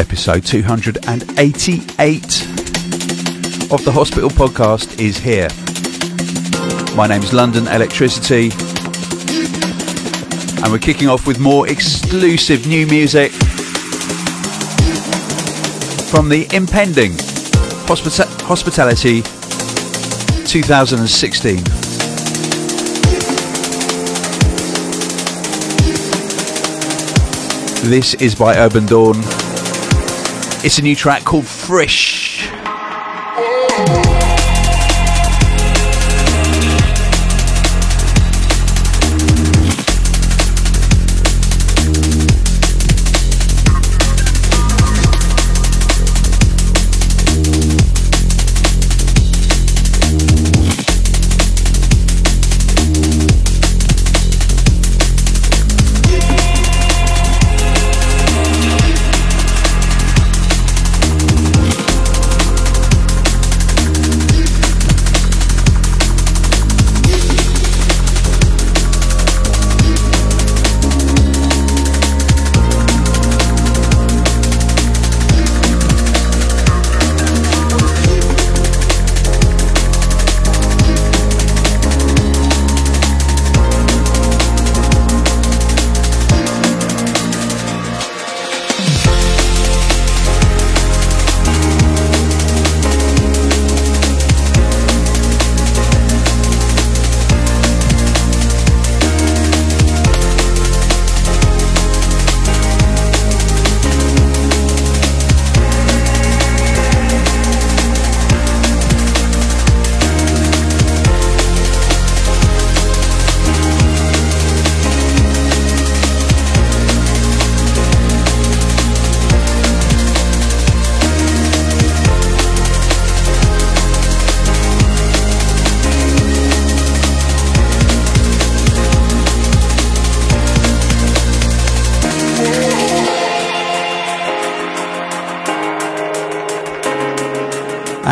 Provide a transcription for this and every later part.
Episode 288 of the Hospital Podcast is here. My name's London Electricity, and we're kicking off with more exclusive new music from the impending Hospita- Hospitality 2016. This is by Urbandawn. It's a new track called Frisch.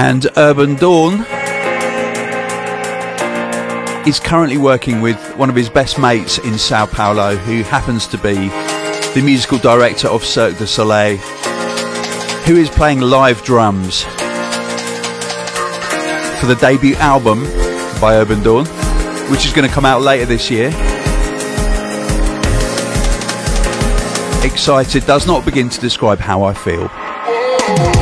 And Urbandawn is currently working with one of his best mates in Sao Paulo, who happens to be the musical director of Cirque du Soleil, who is playing live drums for the debut album by Urbandawn, which is going to come out later this year. Excited does not begin to describe how I feel.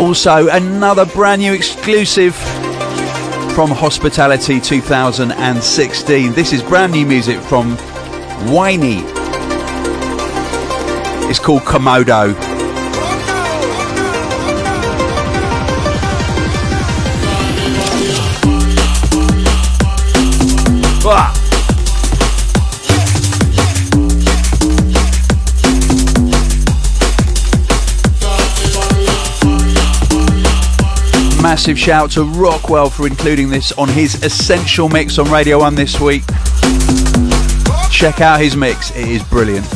Also, another brand new exclusive from Hospitality 2016. This is brand new music from Whiney. It's called Komodo. Massive shout to Rockwell for including this on his Essential Mix on Radio 1 this week. Check out his mix, it is brilliant.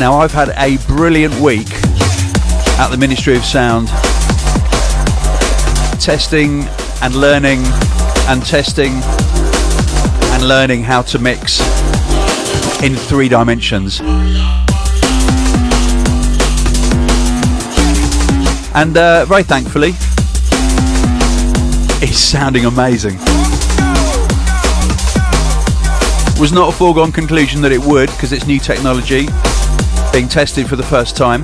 Now, I've had a brilliant week at the Ministry of Sound, testing and learning and testing and learning how to mix in three dimensions. And uh, very thankfully, it's sounding amazing. Was not a foregone conclusion that it would because it's new technology being tested for the first time.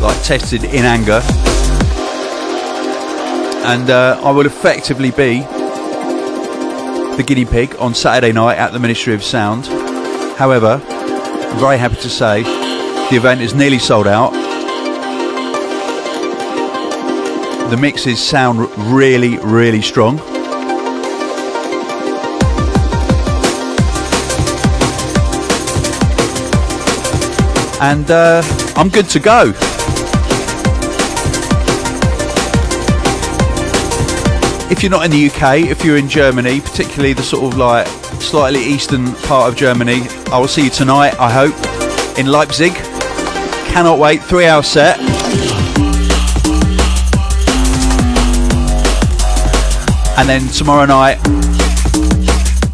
Like tested in anger. And uh, I will effectively be the guinea pig on Saturday night at the Ministry of Sound. However, I'm very happy to say the event is nearly sold out. The mixes sound really, really strong. And uh, I'm good to go. If you're not in the UK, if you're in Germany, particularly the sort of like slightly eastern part of Germany, I will see you tonight, I hope, in Leipzig. Cannot wait, three hour set. And then tomorrow night,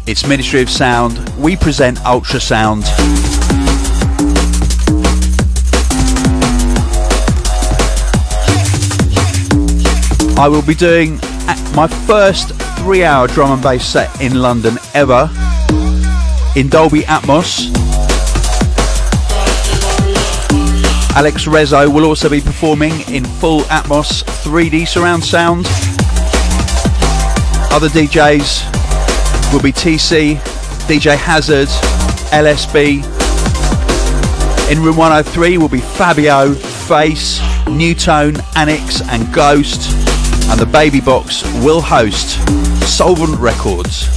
it's Ministry of Sound. We present Ultrasound. I will be doing uh, my first three hour drum and bass set in London ever in Dolby Atmos. Alex Rezo will also be performing in full Atmos 3D surround sound. Other DJs will be TC, DJ Hazard, LSB. In room 103 will be Fabio, Face, Newtone, Annex, and Ghost. And the Baby Box will host Solvent Records,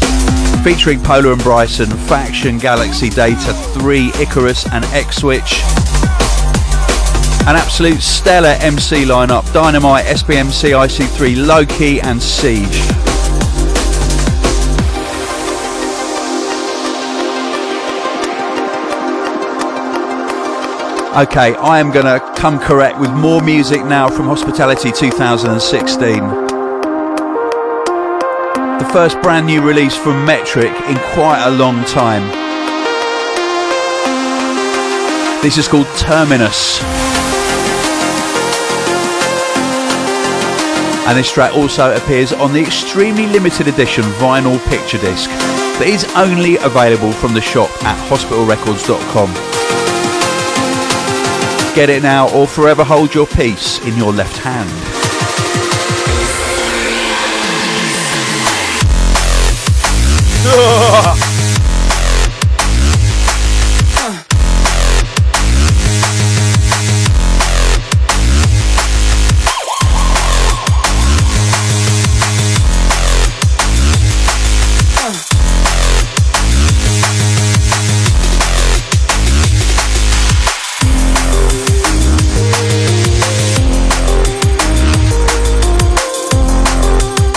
featuring Polar and Bryson, Faction, Galaxy Data 3, Icarus, and X Switch. An absolute stellar MC lineup Dynamite, SBMC, IC3, Loki, and Siege. Okay, I am going to come correct with more music now from Hospitality 2016. The first brand new release from Metrik in quite a long time. This is called Terminus. And this track also appears on the extremely limited edition vinyl picture disc that is only available from the shop at hospitalrecords.com. Get it now or forever hold your peace in your left hand.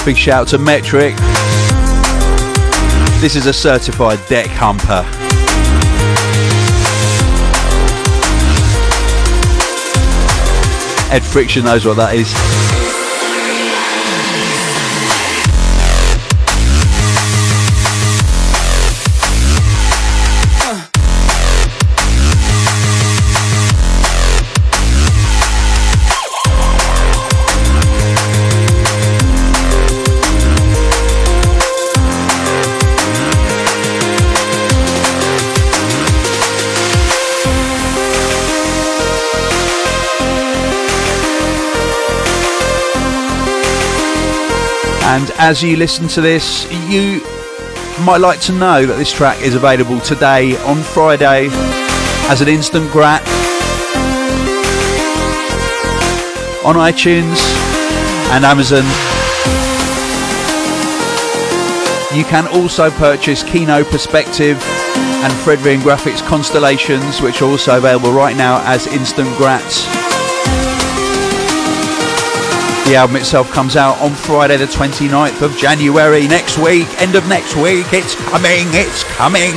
Big shout out to Metrik. This is a certified deck humper. Ed Friction knows what that is. And as you listen to this, you might like to know that this track is available today on Friday as an instant grat on iTunes and Amazon. You can also purchase Keeno Perspective and Fred V & Grafix Constellations, which are also available right now as instant grats. The album itself comes out on Friday, the 29th of January, next week, end of next week. It's coming, it's coming.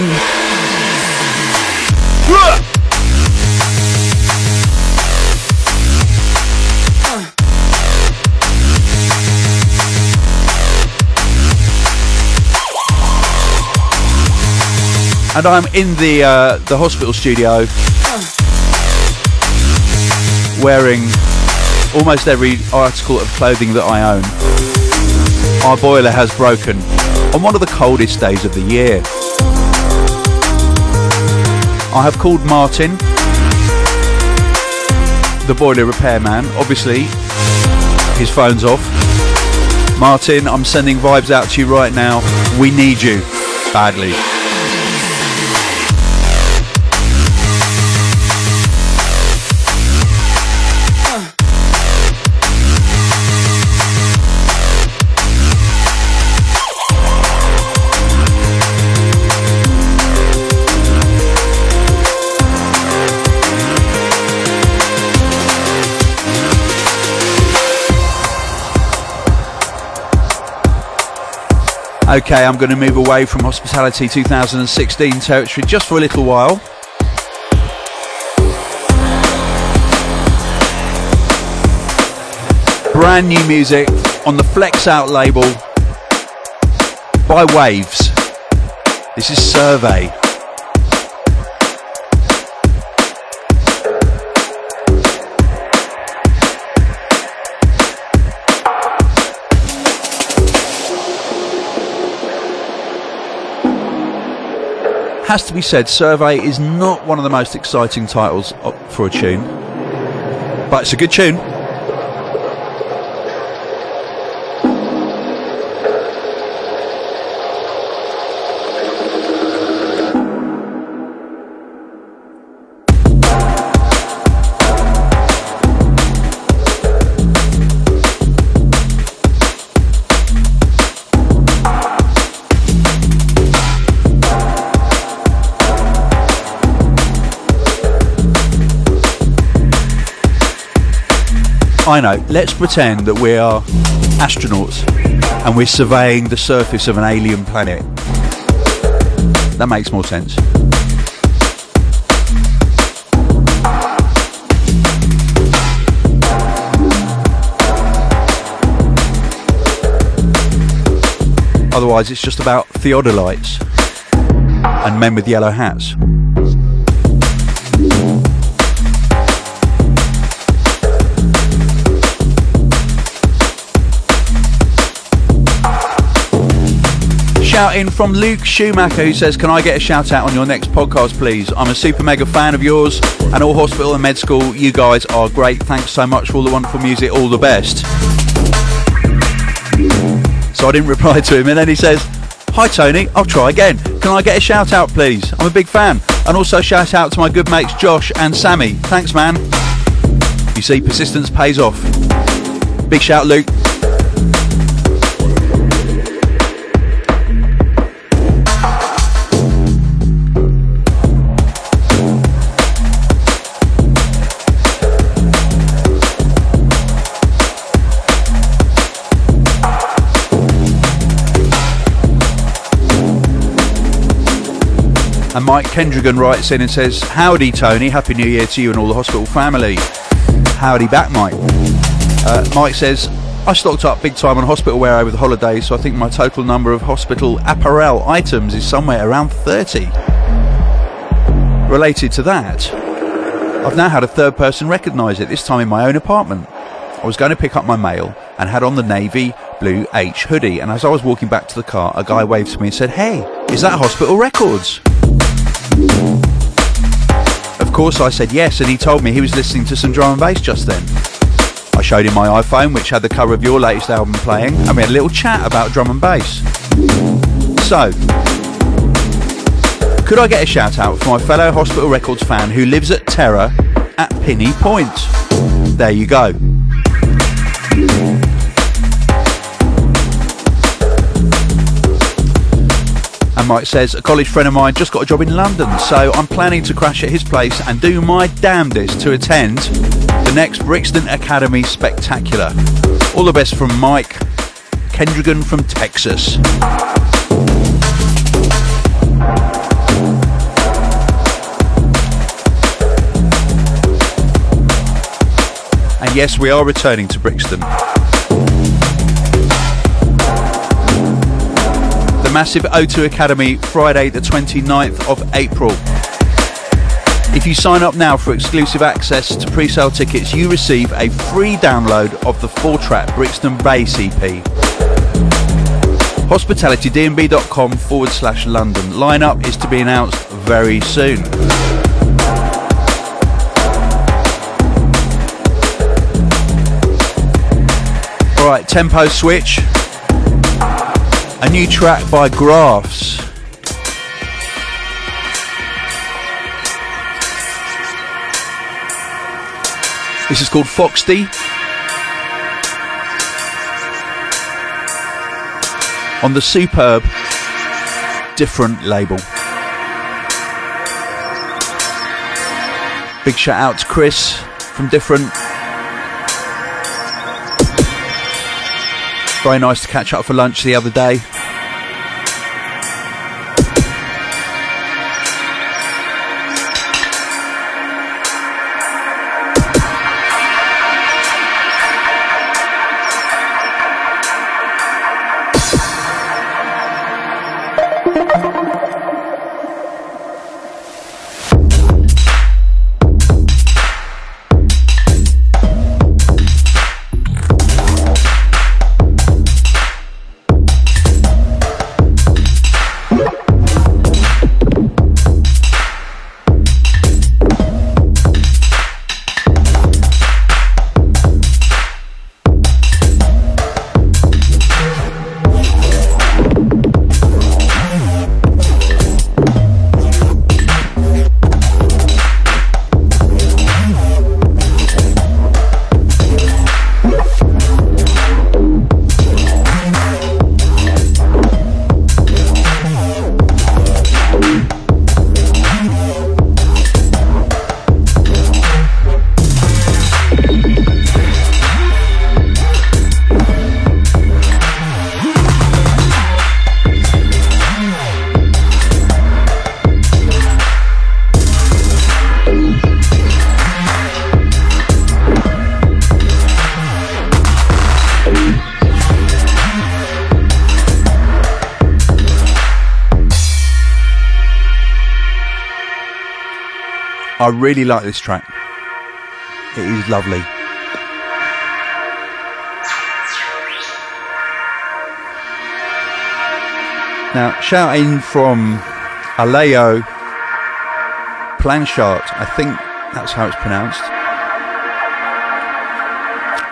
and I'm in the uh, the hospital studio wearing almost every article of clothing that I own. Our boiler has broken on one of the coldest days of the year. I have called Martin, the boiler repairman. Obviously, his phone's off. Martin, I'm sending vibes out to you right now. We need you badly. Okay, I'm going to move away from Hospitality 2016 territory just for a little while. Brand new music on the Flexout label by Waves. This is Survey. Has to be said, Survey is not one of the most exciting titles for a tune, but it's a good tune. I know, let's pretend that we are astronauts and we're surveying the surface of an alien planet. That makes more sense. Otherwise, it's just about theodolites and men with yellow hats. Shout in from Luke Schumacher who says, Can I get a shout out on your next podcast, please? I'm a super mega fan of yours and all hospital and med school. You guys are great. Thanks so much for all the wonderful music. All the best. So I didn't reply to him, and then he says, Hi Tony, I'll try again. Can I get a shout out, please? I'm a big fan. And also shout out to my good mates Josh and Sammy. Thanks, man. You see, persistence pays off. Big shout, Luke. And Mike Kendrigan writes in and says, Howdy, Tony. Happy New Year to you and all the hospital family. Howdy back, Mike. Uh, Mike says, I stocked up big time on hospital wear over the holidays, so I think my total number of hospital apparel items is somewhere around 30. Related to that, I've now had a third person recognise it, this time in my own apartment. I was going to pick up my mail and had on the navy blue H hoodie, and as I was walking back to the car, a guy waved to me and said, Hey, is that Hospital Records? Of course, I said yes, and he told me he was listening to some drum and bass just then. I showed him my iPhone, which had the cover of your latest album playing, and we had a little chat about drum and bass. So, could I get a shout out for my fellow Hospital Records fan who lives at Terror at Pinny Point? There you go. Mike says, a college friend of mine just got a job in London, so I'm planning to crash at his place and do my damnedest to attend the next Brixton Academy Spectacular. All the best from Mike Kendrigan from Texas. And yes, we are returning to Brixton. Massive O2 Academy, Friday, the 29th of April. If you sign up now for exclusive access to pre sale tickets, you receive a free download of the four track Brixton Bay EP. HospitalityDnB.com forward slash London. Lineup is to be announced very soon. Alright, tempo switch. A new track by Graphs. This is called Foxty. On the superb different label. Big shout out to Chris from Different. Very nice to catch up for lunch the other day. I really like this track. It is lovely. Now, shouting from Aleo Planchart, I think that's how it's pronounced,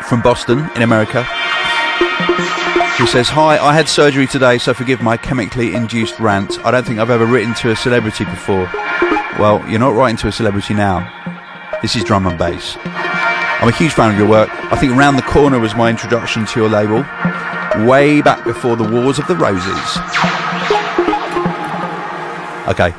from Boston in America. He says, Hi, I had surgery today, so forgive my chemically induced rant. I don't think I've ever written to a celebrity before. Well, you're not writing to a celebrity now. This is drum and bass. I'm a huge fan of your work. I think Round the Corner was my introduction to your label, way back before the Wars of the Roses. Okay.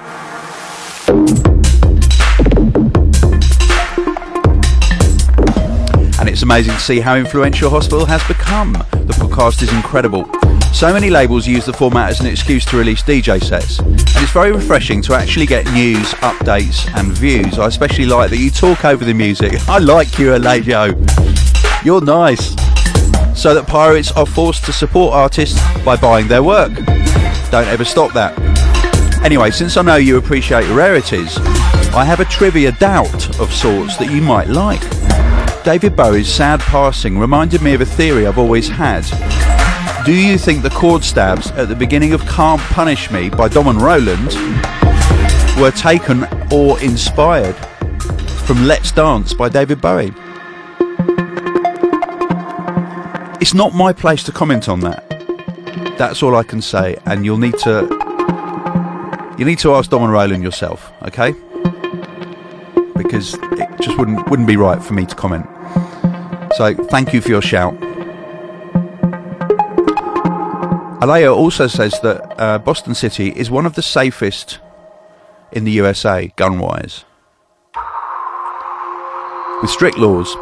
And it's amazing to see how influential Hospital has become. The podcast is incredible. So many labels use the format as an excuse to release DJ sets, it's very refreshing to actually get news, updates, and views. I especially like that you talk over the music. I like you, Alejo. You're nice. So that pirates are forced to support artists by buying their work. Don't ever stop that. Anyway, since I know you appreciate rarities, I have a trivia doubt of sorts that you might like. David Bowie's sad passing reminded me of a theory I've always had. Do you think the chord stabs at the beginning of Can't Punish Me by Dom and Roland were taken or inspired from Let's Dance by David Bowie? It's not my place to comment on that. That's all I can say, and you'll need to you need to ask Dom and Roland yourself, okay? Because it just wouldn't wouldn't be right for me to comment. So thank you for your shout. Alea also says that uh, Boston City is one of the safest in the USA gun wise. With strict laws.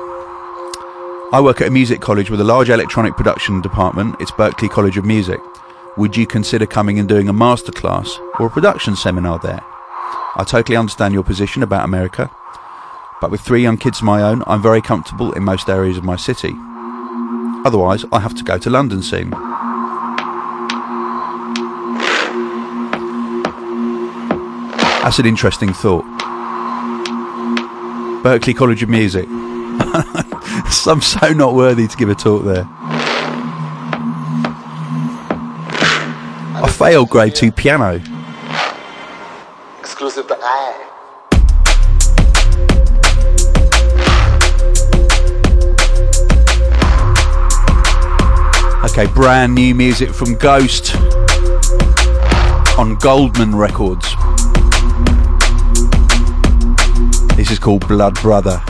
I work at a music college with a large electronic production department. It's Berklee College of Music. Would you consider coming and doing a masterclass or a production seminar there? I totally understand your position about America. but with three young kids of my own, I'm very comfortable in most areas of my city. Otherwise, I have to go to London soon. That's an interesting thought. Berklee College of Music. I'm so not worthy to give a talk there. I failed grade 2 piano. Exclusive to I. Okay, brand new music from Ghost on Goldman Records. This is called Blood Brother.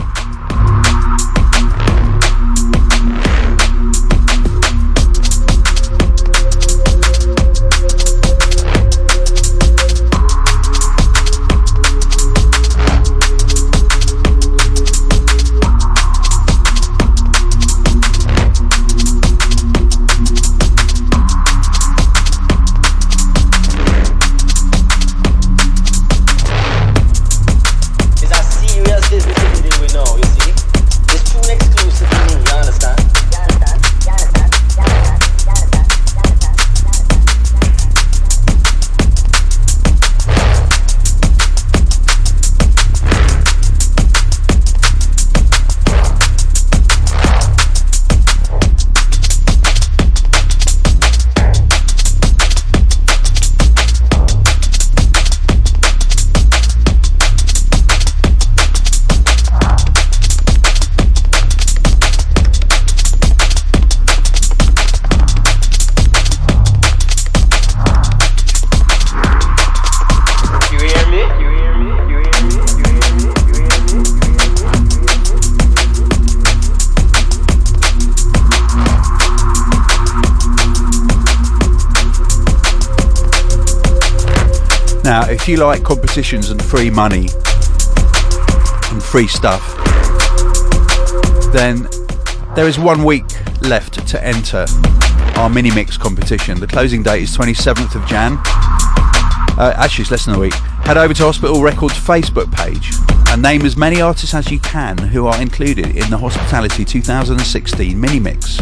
If you like competitions and free money and free stuff, then there is one week left to enter our mini mix competition. The closing date is 27th of Jan. Uh, actually, it's less than a week. Head over to Hospital Records Facebook page and name as many artists as you can who are included in the Hospitality 2016 mini mix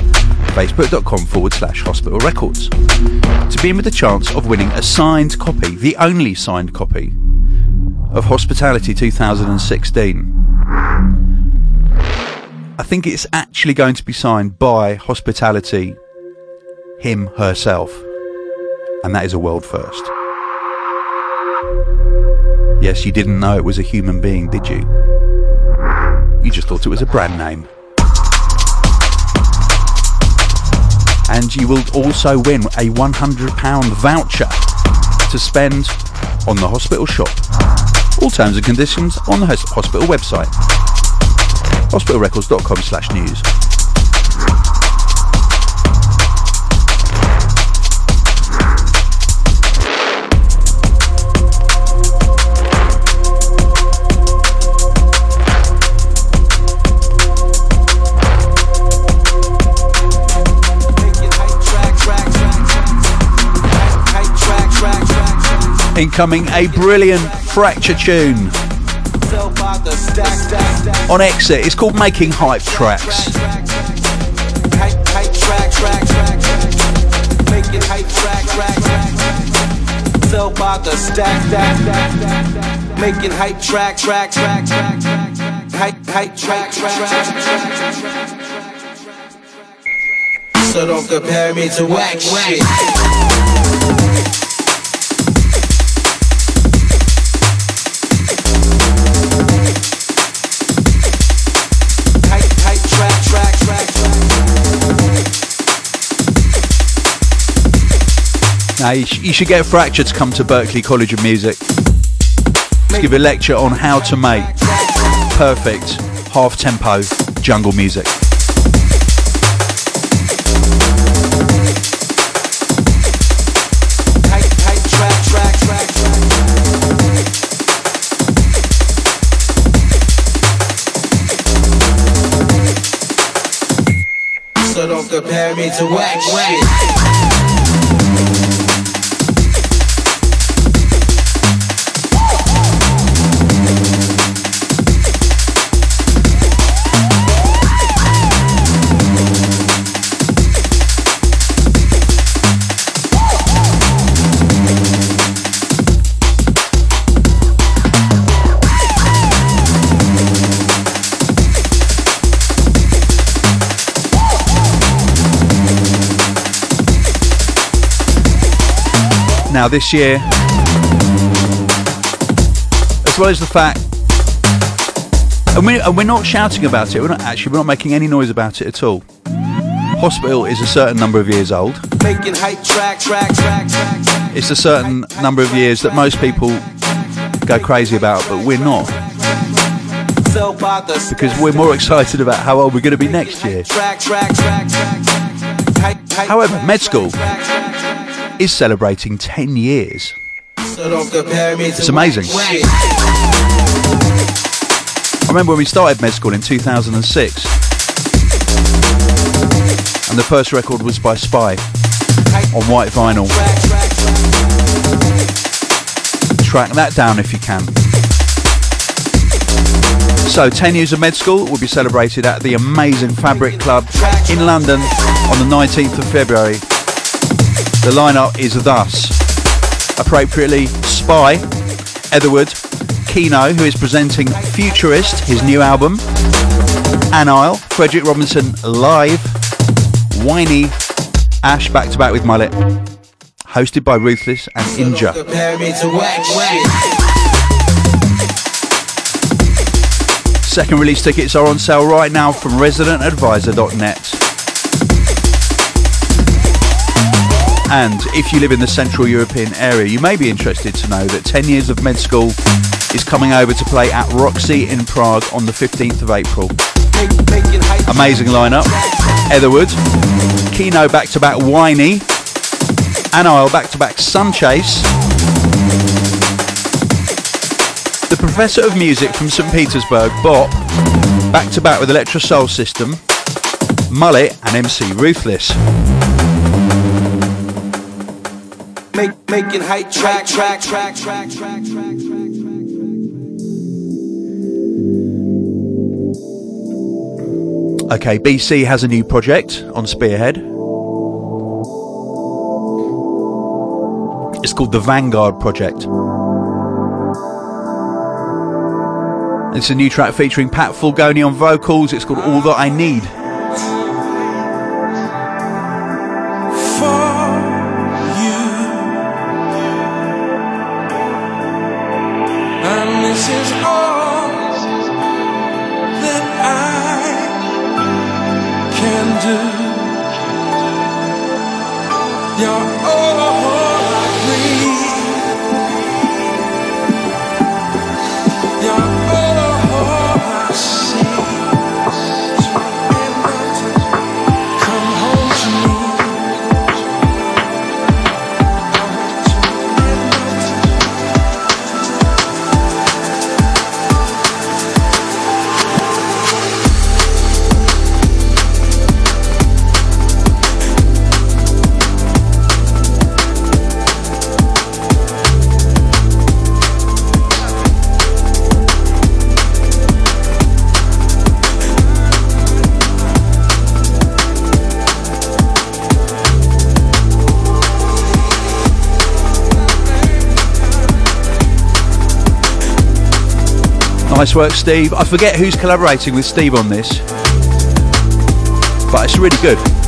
facebook.com forward slash hospital records to be in with the chance of winning a signed copy, the only signed copy of Hospitality 2016. I think it's actually going to be signed by Hospitality, him, herself. And that is a world first. Yes, you didn't know it was a human being, did you? You just thought it was a brand name. And you will also win a £100 voucher to spend on the hospital shop. All terms and conditions on the hospital website hospitalrecords.com slash news. Incoming a brilliant fracture tune. On exit, it's called Making Hype Tracks. Making hype track, track, track, track, hype, hype track, track. So don't compare me to whack shit. Now, you, sh- you should get Fracture to come to Berklee College of Music to give a lecture on how to make perfect half tempo jungle music. So don't compare me to whack shit. Now, this year, as well as the fact, and we're, and we're not shouting about it, we're not actually, we're not making any noise about it at all. Hospital is a certain number of years old. It's a certain number of years that most people go crazy about, but we're not. Fell by the Because we're more excited about how old we're going to be next year. However, med school. Is celebrating 10 years. So don't compare me to It's amazing. I remember when we started med school in 2006, and the first record was by Spy on white vinyl. Track that down if you can. So, 10 years of med school will be celebrated at the amazing Fabric Club in London on the 19th of February. The lineup is thus appropriately Spy, Etherwood, Keeno, who is presenting Futurist, his new album, Anile, Frederic Robinson live, Whiney, Ash back to back with Mullet, hosted by Ruthless and Inja. Compare me to whack shit. Second release tickets are on sale right now from residentadvisor.net. And if you live in the Central European area, you may be interested to know that 10 Years of Med School is coming over to play at Roxy in Prague on the 15th of April. Amazing lineup. Etherwood, Keeno back to back Whiney, Anile back to back Sunchase, the Professor of Music from St Petersburg, Bop, back to back with Electro Soul System, Mullet and MC Ruthless. Make, making hype track, track, track, track, track, track, track, track. Okay, BCee has a new project on Spearhead. It's called the Vanguard Project. It's a new track featuring Pat Fulgoni on vocals. It's called All That I Need. Nice work, Steve. I forget who's collaborating with Steve on this, but it's really good.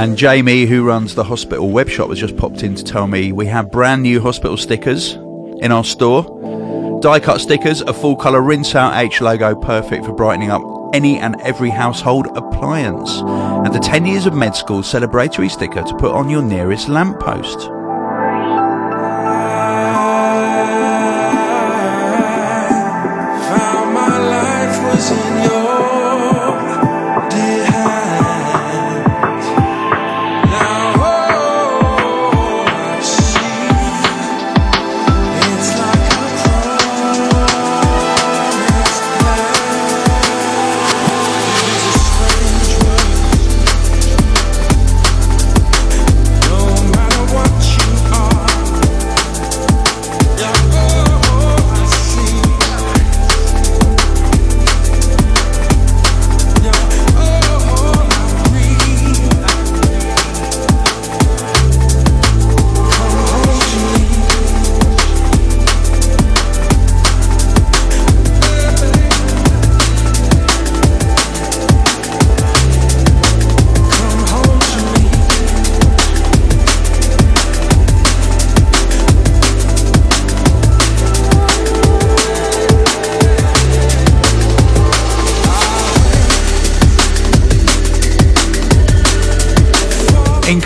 And Jamie, who runs the hospital web shop, has just popped in to tell me we have brand new hospital stickers in our store. Die cut stickers, a full colour rinse out H logo, perfect for brightening up any and every household appliance. And the 10 years of med school celebratory sticker to put on your nearest lamppost.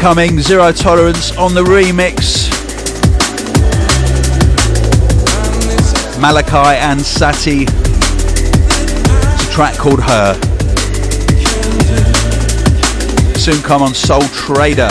Incoming Zero Tolerance on the remix. Malachi and Sati. It's a track called Her. Soon come on Soul Trader.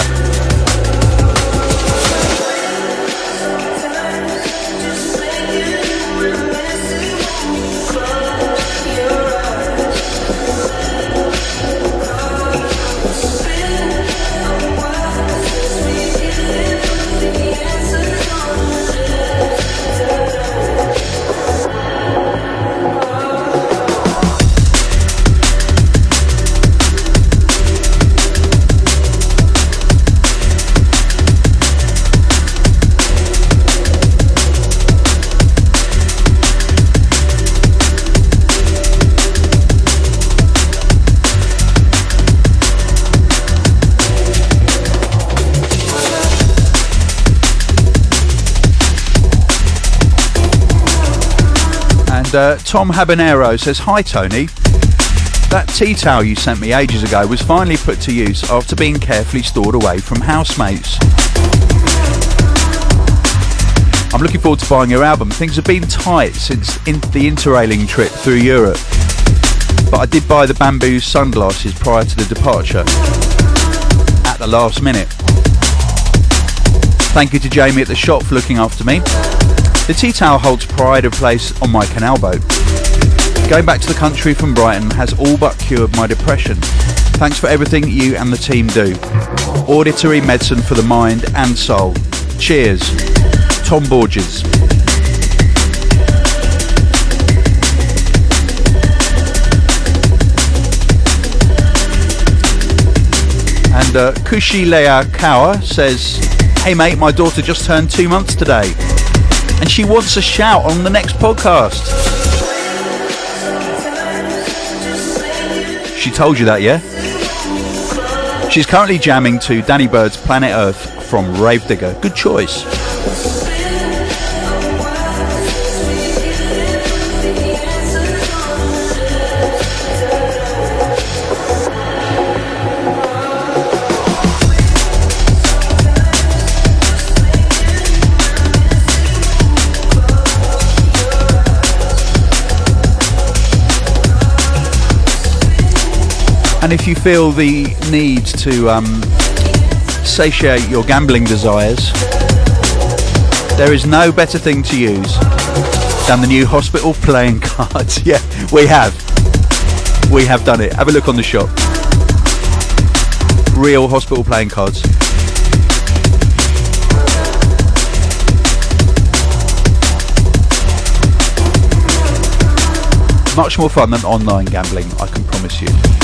Uh, Tom Habanero says, Hi Tony. That tea towel you sent me ages ago was finally put to use after being carefully stored away from housemates. I'm looking forward to buying your album. Things have been tight since in the interrailing trip through Europe. But I did buy the bamboo sunglasses prior to the departure at the last minute. Thank you to Jamie at the shop for looking after me. The tea towel holds pride of place on my canal boat. Going back to the country from Brighton has all but cured my depression. Thanks for everything you and the team do. Auditory medicine for the mind and soul. Cheers. Tom Borges. And uh, Kushi Lea Kawa says, Hey mate, my daughter just turned two months today and she wants a shout on the next podcast. She told you that, yeah? She's currently jamming to Danny Byrd's Planet Earth from Rave Digger. Good choice. And if you feel the need to um, satiate your gambling desires, there is no better thing to use than the new hospital playing cards. yeah, we have. We have done it. Have a look on the shop. Real hospital playing cards. Much more fun than online gambling, I can promise you.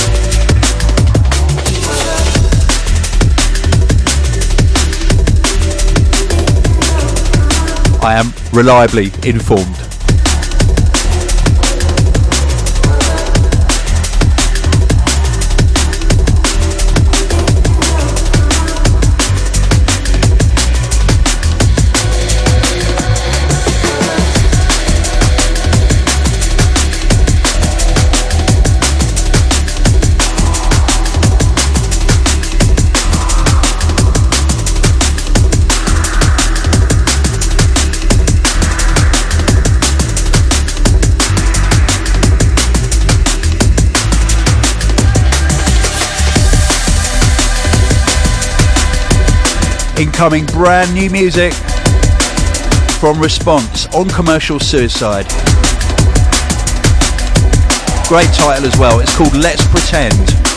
I am reliably informed. Incoming brand new music from Response on Commercial Suicide. Great title as well. It's called Let's Pretend.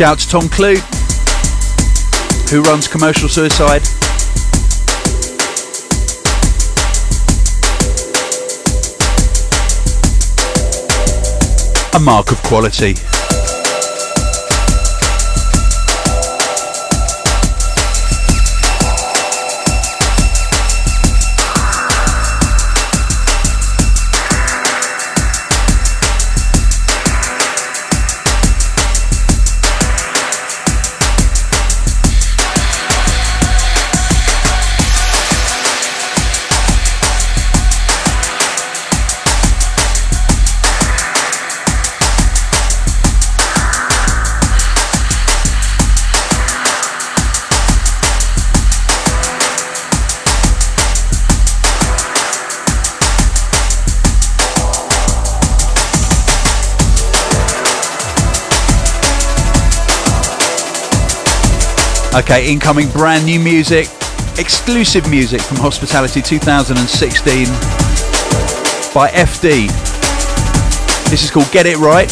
Shout to Tom Klute, who runs Commercial Suicide. A mark of quality. Okay, incoming brand new music, exclusive music from Hospitality 2016 by FD. This is called Get It Right.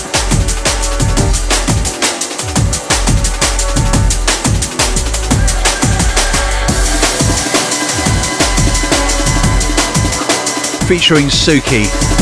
Featuring Suki.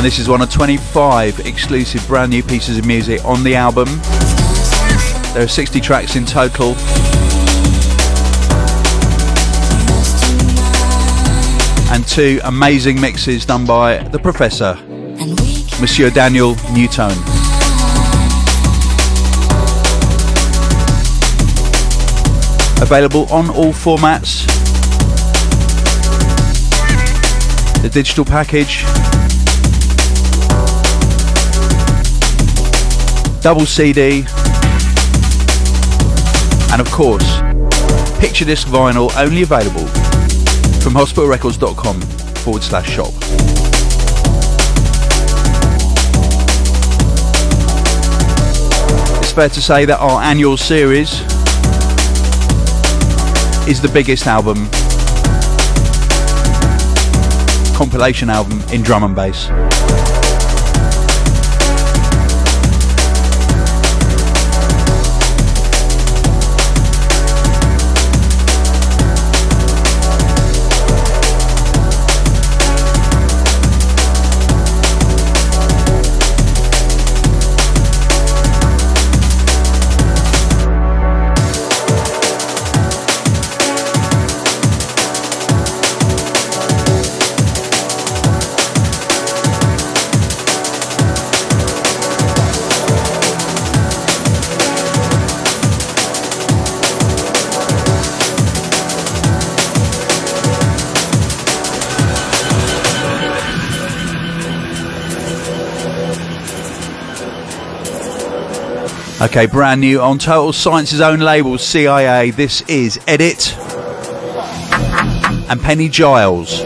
And this is one of 25 exclusive brand new pieces of music on the album. There are 60 tracks in total. And two amazing mixes done by the Professor, Monsieur Daniel Newton. Available on all formats. The digital package double CD, and of course, picture disc vinyl only available from hospitalrecords.com forward slash shop. It's fair to say that our annual series is the biggest album, compilation album in drum and bass. Okay, brand new on Total Science's own label, CIA. This is Edit and Penny Giles.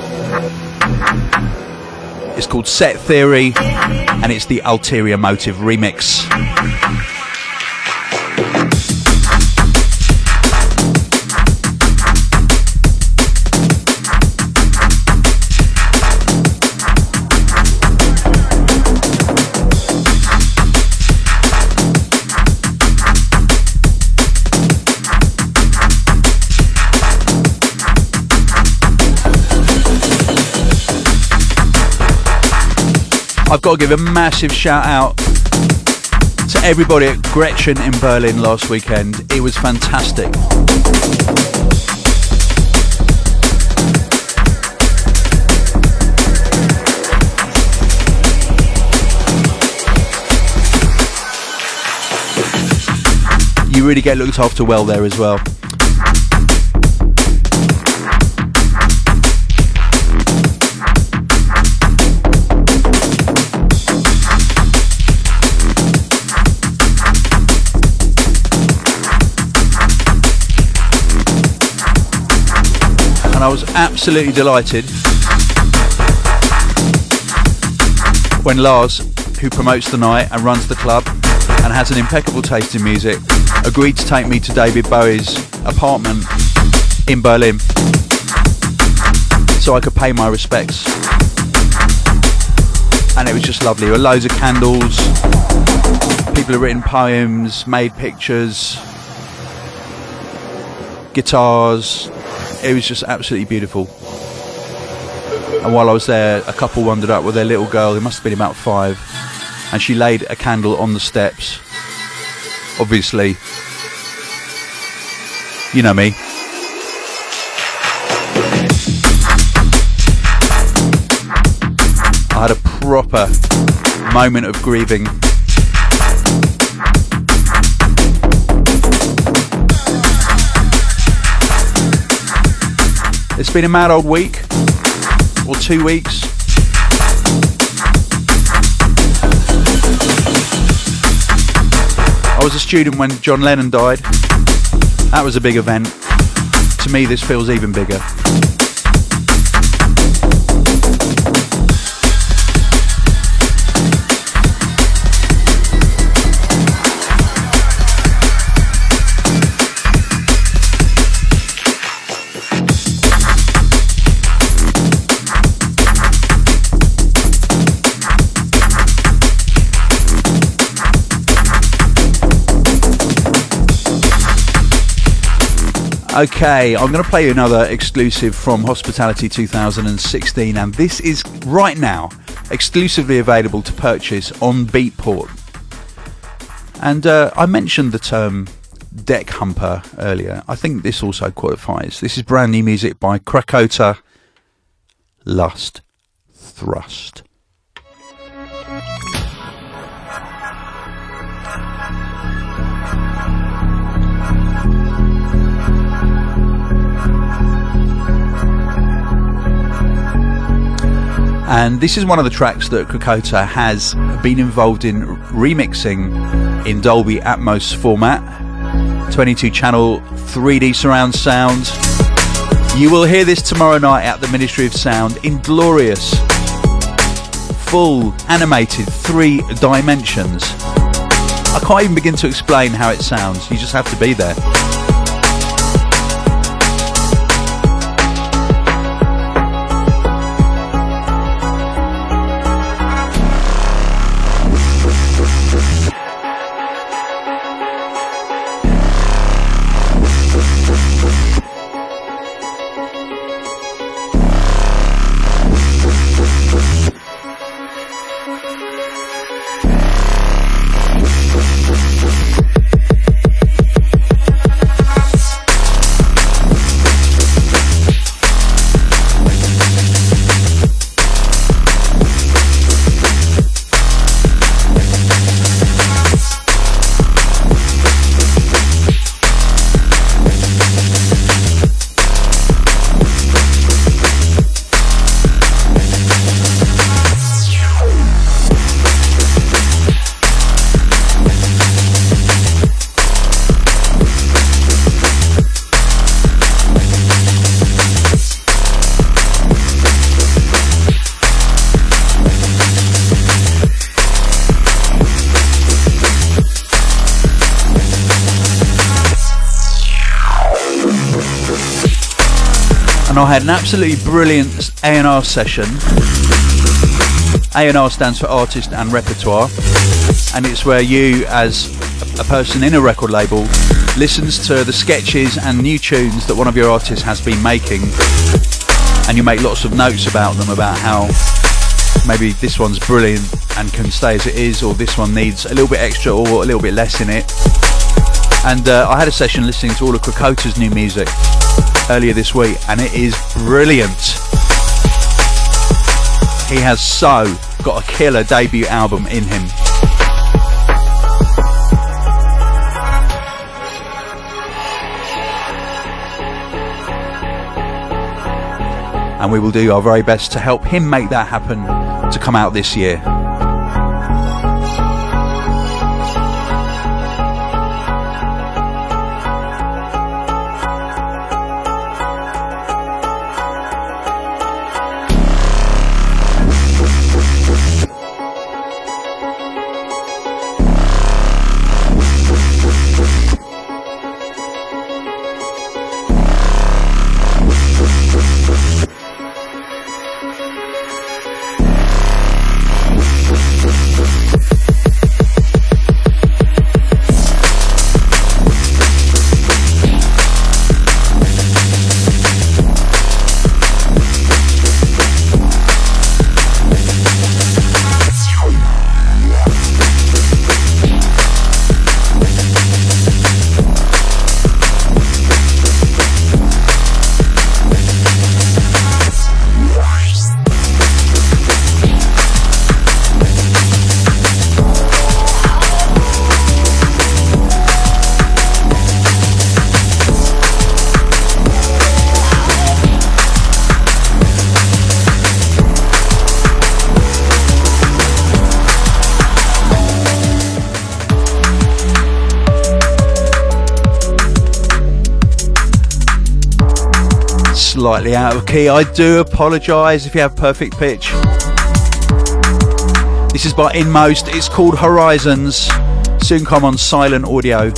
It's called Set Theory and it's the Ulterior Motive remix. I've got to give a massive shout out to everybody at Gretchen in Berlin last weekend. It was fantastic. You really get looked after well there as well. I was absolutely delighted when Lars, who promotes the night and runs the club and has an impeccable taste in music, agreed to take me to David Bowie's apartment in Berlin so I could pay my respects. And it was just lovely. There were loads of candles, people had written poems, made pictures, guitars, it was just absolutely beautiful. And while I was there, a couple wandered up with their little girl, who must have been about five, and she laid a candle on the steps. Obviously, you know me. I had a proper moment of grieving It's been a mad old week, or two weeks. I was a student when John Lennon died. That was a big event. To me, this feels even bigger. Okay, I'm going to play you another exclusive from Hospitality 2016, and this is right now exclusively available to purchase on Beatport. And uh, I mentioned the term deck humper earlier. I think this also qualifies. This is brand new music by Krakota Lust Thrust. And this is one of the tracks that Krakota has been involved in remixing in Dolby Atmos format, 22 channel 3D surround sound. You will hear this tomorrow night at the Ministry of Sound in glorious, full animated three dimensions. I can't even begin to explain how it sounds, you just have to be there. And I had an absolutely brilliant A&R session. A&R stands for Artist and Repertoire, and it's where you, as a person in a record label, listens to the sketches and new tunes that one of your artists has been making, and you make lots of notes about them, about how maybe this one's brilliant and can stay as it is, or this one needs a little bit extra or a little bit less in it. And uh, I had a session listening to all of Krakota's new music earlier this week, and it is brilliant. He has so got a killer debut album in him. And we will do our very best to help him make that happen to come out this year. Slightly out of key. I do apologise if you have perfect pitch. This is by Inmost. It's called Horizons. Soon come on silent audio.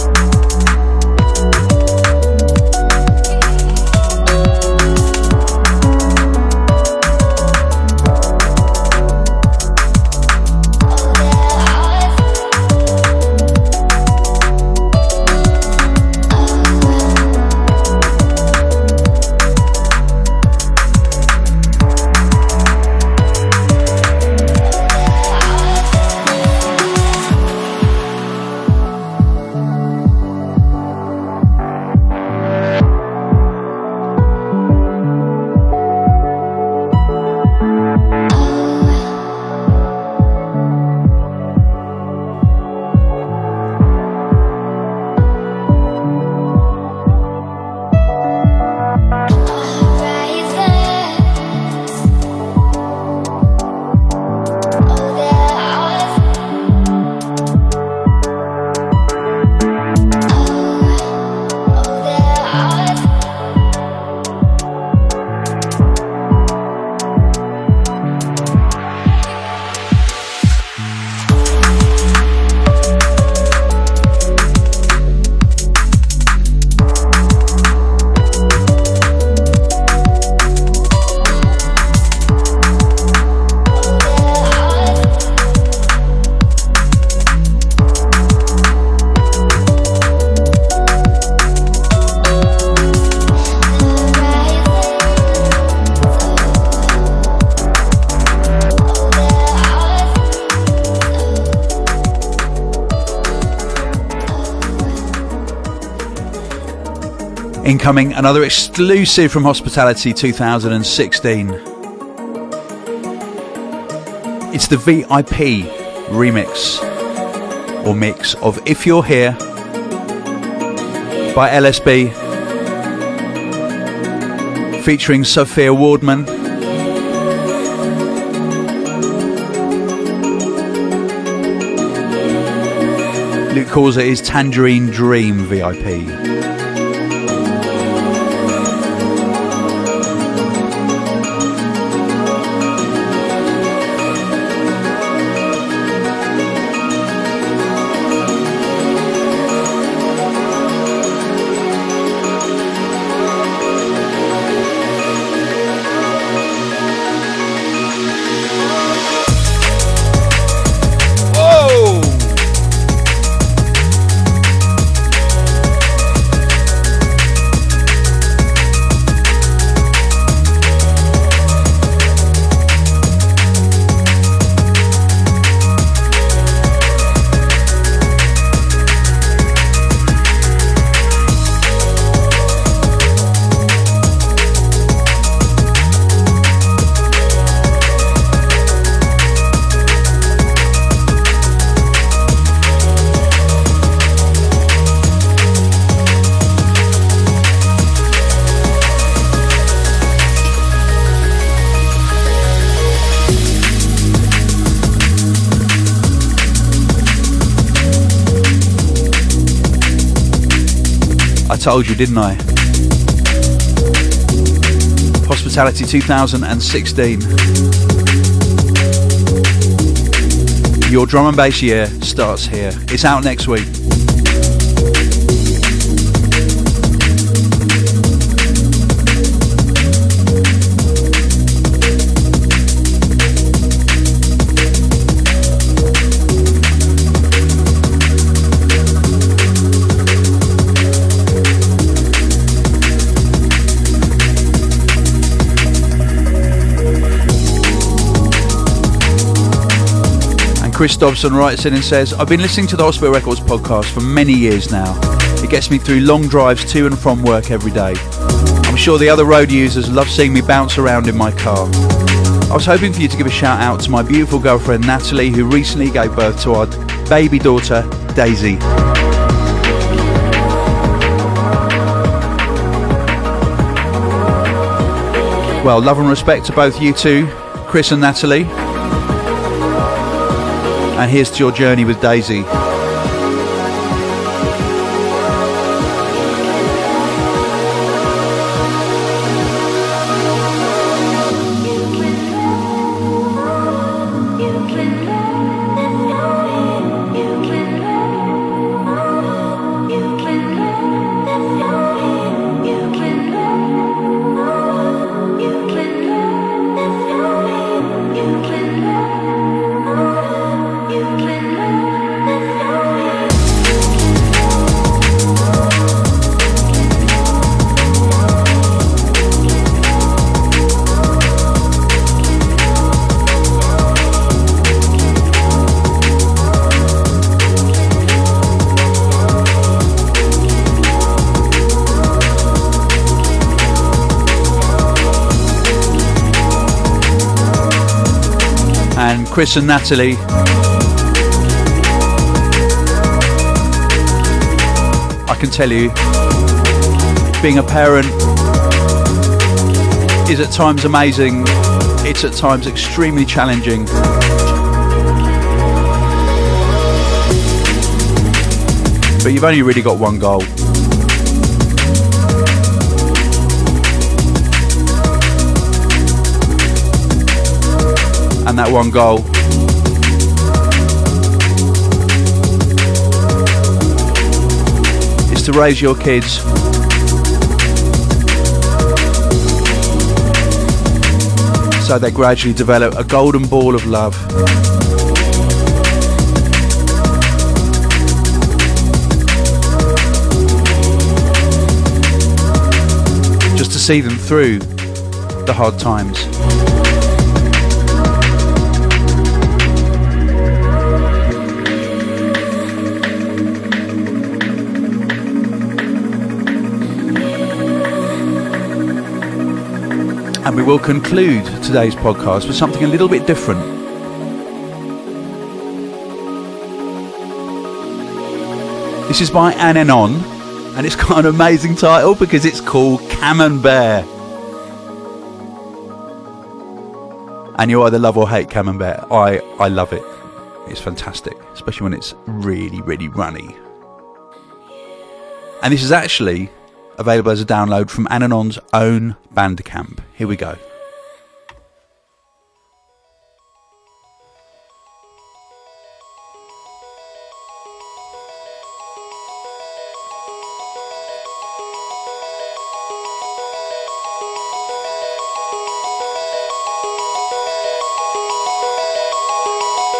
Incoming, another exclusive from Hospitality 2016. It's the VIP remix or mix of If You're Here by LSB featuring Sophia Wardman. Luke calls his Tangerine Dream VIP. Told you, didn't I? Hospitality 2016. Your drum and bass year starts here. It's out next week. Chris Dobson writes in and says, I've been listening to the Hospital Records podcast for many years now. It gets me through long drives to and from work every day. I'm sure the other road users love seeing me bounce around in my car. I was hoping for you to give a shout out to my beautiful girlfriend Natalie, who recently gave birth to our baby daughter Daisy. Well, love and respect to both you two, Chris and Natalie. And here's to your journey with Daisy. Chris and Natalie. I can tell you, being a parent is at times amazing, it's at times extremely challenging. But you've only really got one goal. And that one goal. Is to raise your kids so they gradually develop a golden ball of love. Just to see them through the hard times. And we will conclude today's podcast with something a little bit different. This is by Anenon, and it's got an amazing title because it's called Camembert. And you either love or hate Camembert. I, I love it. It's fantastic, especially when it's really, really runny. And this is actually available as a download from Anenon's own Bandcamp. Here we go.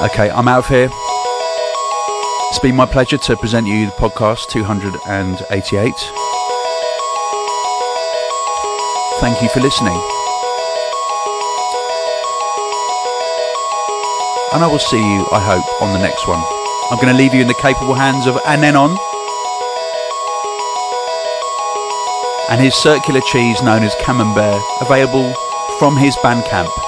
Okay, I'm out of here. It's been my pleasure to present you the podcast 288. Thank you for listening. And I will see you, I hope, on the next one. I'm going to leave you in the capable hands of Anenon and his circular cheese known as Camembert, available from his Bandcamp.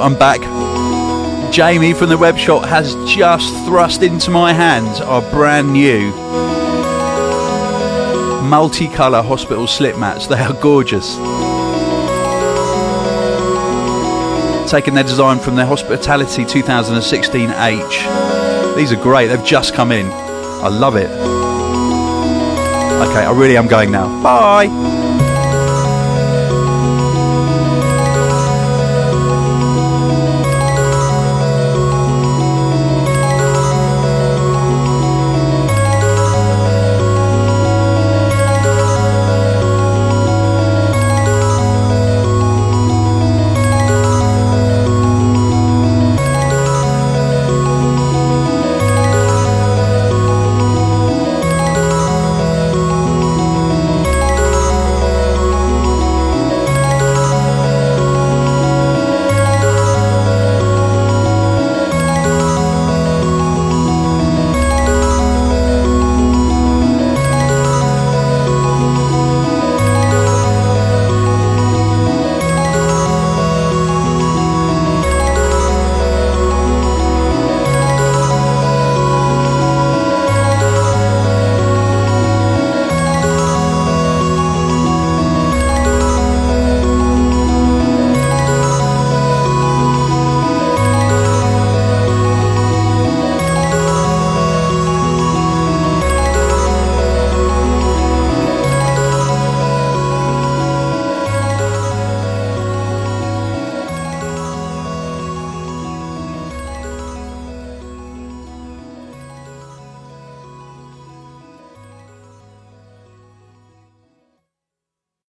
I'm back. Jamie from the web shop has just thrust into my hands our brand new multicolour hospital slip mats. They are gorgeous. Taking their design from their Hospitality 2016H. These are great, they've just come in. I love it. Okay, I really am going now. Bye!